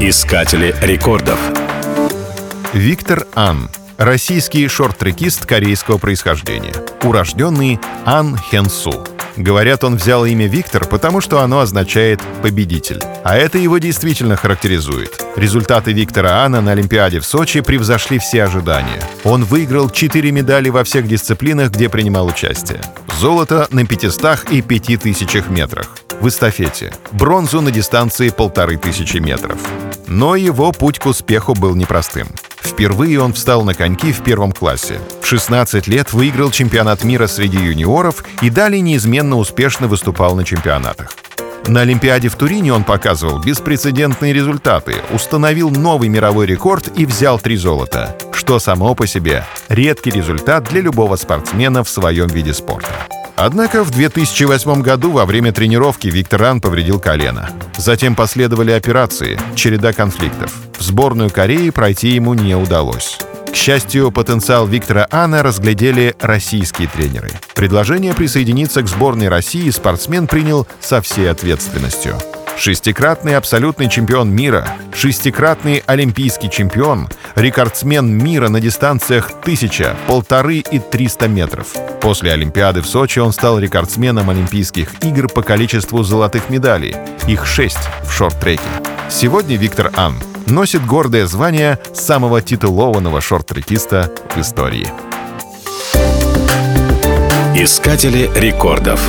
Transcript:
Искатели рекордов. Виктор Ан. Российский шорт-трекист корейского происхождения. Урожденный Ан Хенсу. Говорят, он взял имя Виктор, потому что оно означает «победитель». А это его действительно характеризует. Результаты Виктора Ана на Олимпиаде в Сочи превзошли все ожидания. Он выиграл 4 медали во всех дисциплинах, где принимал участие. Золото на 500 и 5000 метрах в эстафете, бронзу на дистанции полторы тысячи метров. Но его путь к успеху был непростым. Впервые он встал на коньки в первом классе. В 16 лет выиграл чемпионат мира среди юниоров и далее неизменно успешно выступал на чемпионатах. На Олимпиаде в Турине он показывал беспрецедентные результаты, установил новый мировой рекорд и взял три золота, что само по себе редкий результат для любого спортсмена в своем виде спорта. Однако в 2008 году во время тренировки Виктор Ан повредил колено. Затем последовали операции, череда конфликтов. В сборную Кореи пройти ему не удалось. К счастью, потенциал Виктора Ана разглядели российские тренеры. Предложение присоединиться к сборной России спортсмен принял со всей ответственностью. Шестикратный абсолютный чемпион мира, шестикратный олимпийский чемпион, рекордсмен мира на дистанциях 1000, полторы и 300 метров. После Олимпиады в Сочи он стал рекордсменом Олимпийских игр по количеству золотых медалей. Их шесть в шорт-треке. Сегодня Виктор Ан носит гордое звание самого титулованного шорт-трекиста в истории. Искатели рекордов.